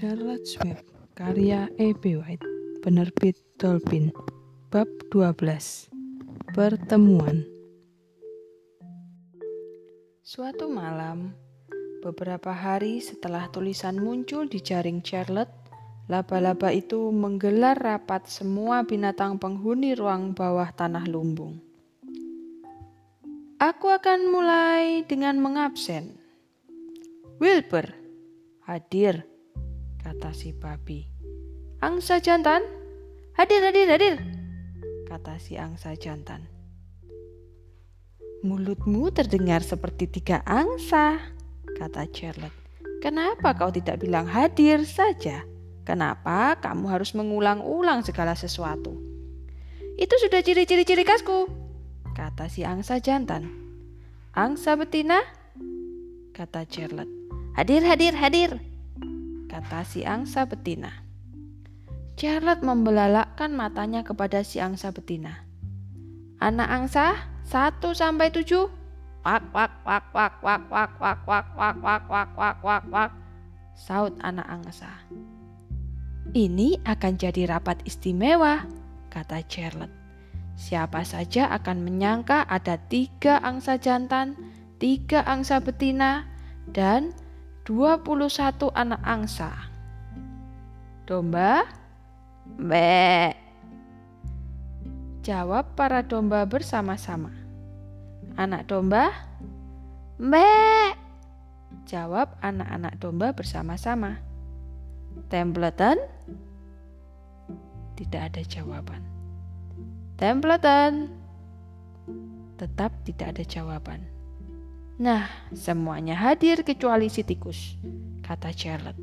Charlotte's Web karya E.B. White penerbit Dolphin bab 12 Pertemuan. Suatu malam beberapa hari setelah tulisan muncul di jaring Charlotte laba-laba itu menggelar rapat semua binatang penghuni ruang bawah tanah lumbung. Aku akan mulai dengan mengabsen. Wilbur hadir kata si babi. Angsa jantan, hadir, hadir, hadir, kata si angsa jantan. Mulutmu terdengar seperti tiga angsa, kata Charlotte. Kenapa kau tidak bilang hadir saja? Kenapa kamu harus mengulang-ulang segala sesuatu? Itu sudah ciri-ciri ciri khasku, kata si angsa jantan. Angsa betina? kata Charlotte. Hadir, hadir, hadir, kata si angsa betina. Charlotte membelalakkan matanya kepada si angsa betina. Anak angsa, satu sampai tujuh. Wak, wak, wak, wak, wak, wak, wak, wak, wak, wak, wak, wak, wak, wak. Saut anak angsa. Ini akan jadi rapat istimewa, kata Charlotte. Siapa saja akan menyangka ada tiga angsa jantan, tiga angsa betina, dan 21 anak angsa. Domba? Be. Jawab para domba bersama-sama. Anak domba? Be. Jawab anak-anak domba bersama-sama. Templeton? Tidak ada jawaban. Templeton? Tetap tidak ada jawaban. Nah, semuanya hadir kecuali si tikus, kata Charlotte.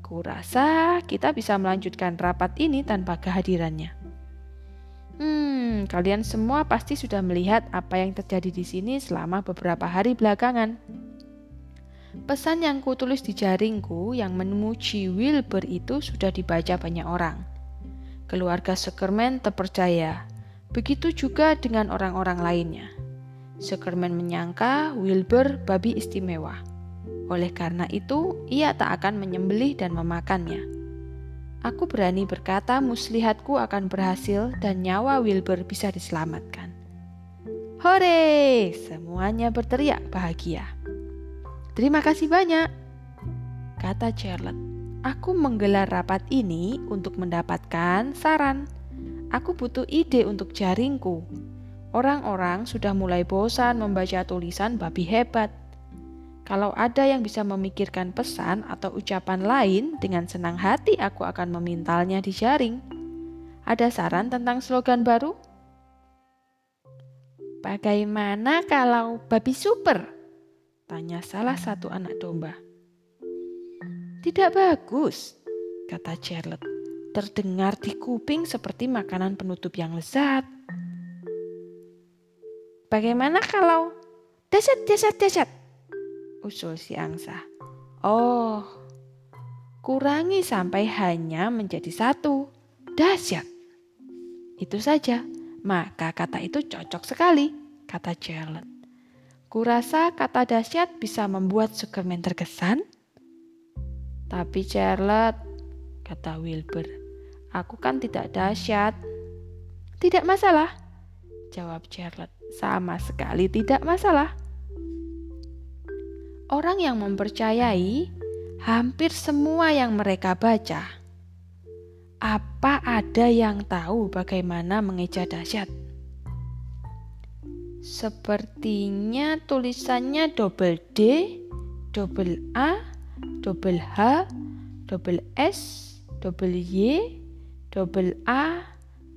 Kurasa kita bisa melanjutkan rapat ini tanpa kehadirannya. Hmm, kalian semua pasti sudah melihat apa yang terjadi di sini selama beberapa hari belakangan. Pesan yang kutulis di jaringku yang memuji Wilbur itu sudah dibaca banyak orang. Keluarga Sukerman terpercaya. Begitu juga dengan orang-orang lainnya. Sukerman menyangka Wilbur babi istimewa. Oleh karena itu, ia tak akan menyembelih dan memakannya. Aku berani berkata muslihatku akan berhasil dan nyawa Wilbur bisa diselamatkan. Hore! Semuanya berteriak bahagia. Terima kasih banyak, kata Charlotte. Aku menggelar rapat ini untuk mendapatkan saran. Aku butuh ide untuk jaringku. Orang-orang sudah mulai bosan membaca tulisan babi hebat. Kalau ada yang bisa memikirkan pesan atau ucapan lain, dengan senang hati aku akan memintalnya di jaring. Ada saran tentang slogan baru? Bagaimana kalau babi super? Tanya salah satu anak domba. Tidak bagus, kata Charlotte. Terdengar di kuping seperti makanan penutup yang lezat. Bagaimana kalau dasyat, dasyat, dasyat? Usul si angsa. Oh, kurangi sampai hanya menjadi satu. Dasyat. Itu saja. Maka kata itu cocok sekali, kata Charlotte. Kurasa kata dasyat bisa membuat Superman terkesan. Tapi Charlotte, kata Wilbur, aku kan tidak dahsyat. Tidak masalah, jawab Charlotte. Sama sekali tidak masalah. Orang yang mempercayai hampir semua yang mereka baca. Apa ada yang tahu bagaimana mengeja dahsyat? Sepertinya tulisannya double D, double A, double H, double S, double Y, double A,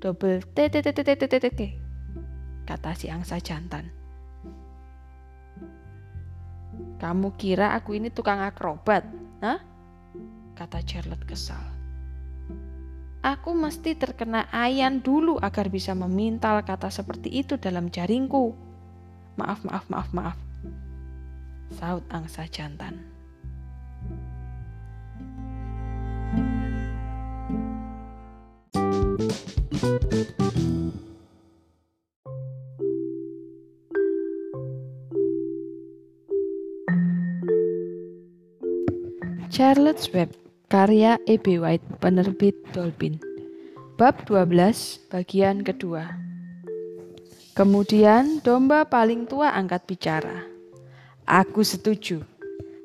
double T, T, T, T, T, T, T, T kata si angsa jantan. Kamu kira aku ini tukang akrobat? Hah? Kata Charlotte kesal. Aku mesti terkena ayan dulu agar bisa memintal kata seperti itu dalam jaringku. Maaf, maaf, maaf, maaf. Saut angsa jantan. Charlotte's Web Karya E.B. White, penerbit Dolphin. Bab 12, bagian kedua. Kemudian domba paling tua angkat bicara. Aku setuju.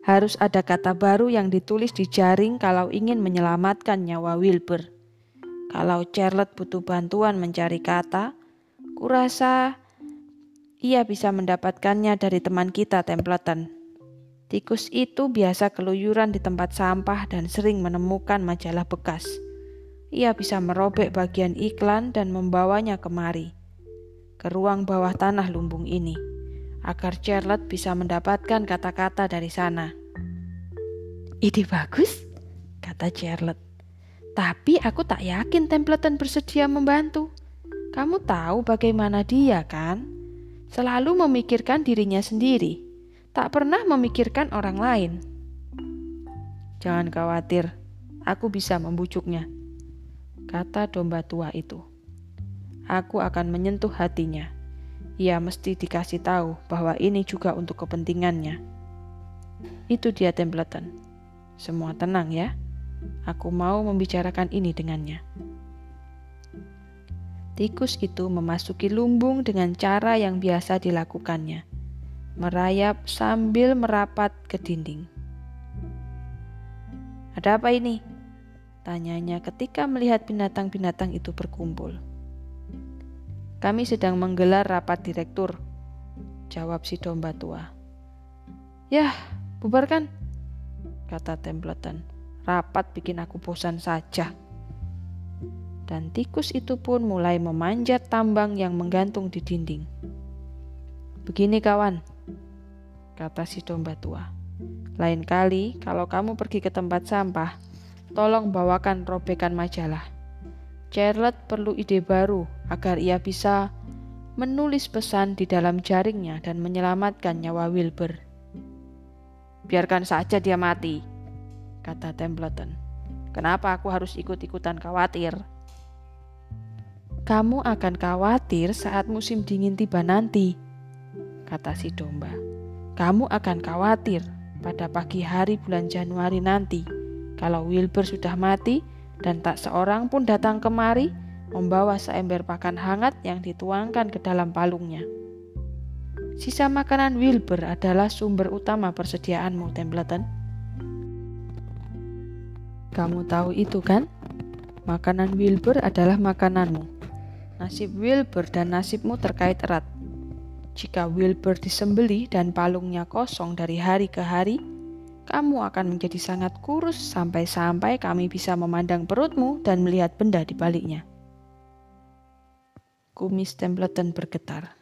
Harus ada kata baru yang ditulis di jaring kalau ingin menyelamatkan nyawa Wilbur. Kalau Charlotte butuh bantuan mencari kata, kurasa ia bisa mendapatkannya dari teman kita Templeton. Tikus itu biasa keluyuran di tempat sampah dan sering menemukan majalah bekas. Ia bisa merobek bagian iklan dan membawanya kemari, ke ruang bawah tanah lumbung ini, agar Charlotte bisa mendapatkan kata-kata dari sana. Ide bagus, kata Charlotte. Tapi aku tak yakin Templeton bersedia membantu. Kamu tahu bagaimana dia kan? Selalu memikirkan dirinya sendiri tak pernah memikirkan orang lain. Jangan khawatir, aku bisa membujuknya, kata domba tua itu. Aku akan menyentuh hatinya. Ia mesti dikasih tahu bahwa ini juga untuk kepentingannya. Itu dia Templeton. Semua tenang ya. Aku mau membicarakan ini dengannya. Tikus itu memasuki lumbung dengan cara yang biasa dilakukannya merayap sambil merapat ke dinding. Ada apa ini? Tanyanya ketika melihat binatang-binatang itu berkumpul. Kami sedang menggelar rapat direktur, jawab si domba tua. Yah, bubarkan, kata Templeton. Rapat bikin aku bosan saja. Dan tikus itu pun mulai memanjat tambang yang menggantung di dinding. Begini kawan, kata si domba tua. Lain kali, kalau kamu pergi ke tempat sampah, tolong bawakan robekan majalah. Charlotte perlu ide baru agar ia bisa menulis pesan di dalam jaringnya dan menyelamatkan nyawa Wilbur. Biarkan saja dia mati, kata Templeton. Kenapa aku harus ikut-ikutan khawatir? Kamu akan khawatir saat musim dingin tiba nanti, kata si domba. Kamu akan khawatir pada pagi hari bulan Januari nanti kalau Wilbur sudah mati dan tak seorang pun datang kemari membawa seember pakan hangat yang dituangkan ke dalam palungnya. Sisa makanan Wilbur adalah sumber utama persediaanmu, Templeton. Kamu tahu itu kan? Makanan Wilbur adalah makananmu. Nasib Wilbur dan nasibmu terkait erat. Jika Wilbur disembeli dan palungnya kosong dari hari ke hari, kamu akan menjadi sangat kurus sampai-sampai kami bisa memandang perutmu dan melihat benda di baliknya. Kumis Templeton bergetar.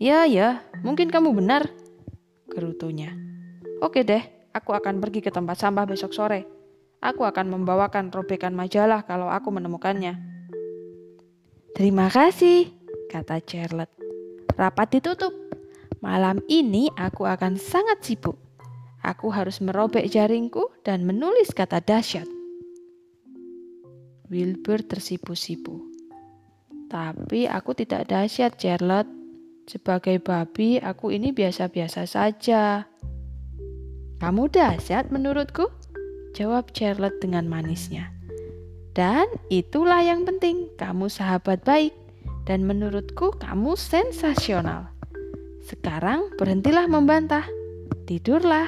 Ya, ya, mungkin kamu benar, gerutunya. Oke deh, aku akan pergi ke tempat sampah besok sore. Aku akan membawakan robekan majalah kalau aku menemukannya. Terima kasih, kata Charlotte. Rapat ditutup. Malam ini aku akan sangat sibuk. Aku harus merobek jaringku dan menulis kata dahsyat. Wilbur tersipu-sipu. Tapi aku tidak dahsyat, Charlotte. Sebagai babi, aku ini biasa-biasa saja. Kamu dahsyat menurutku? Jawab Charlotte dengan manisnya. Dan itulah yang penting, kamu sahabat baik dan menurutku kamu sensasional. Sekarang berhentilah membantah, tidurlah.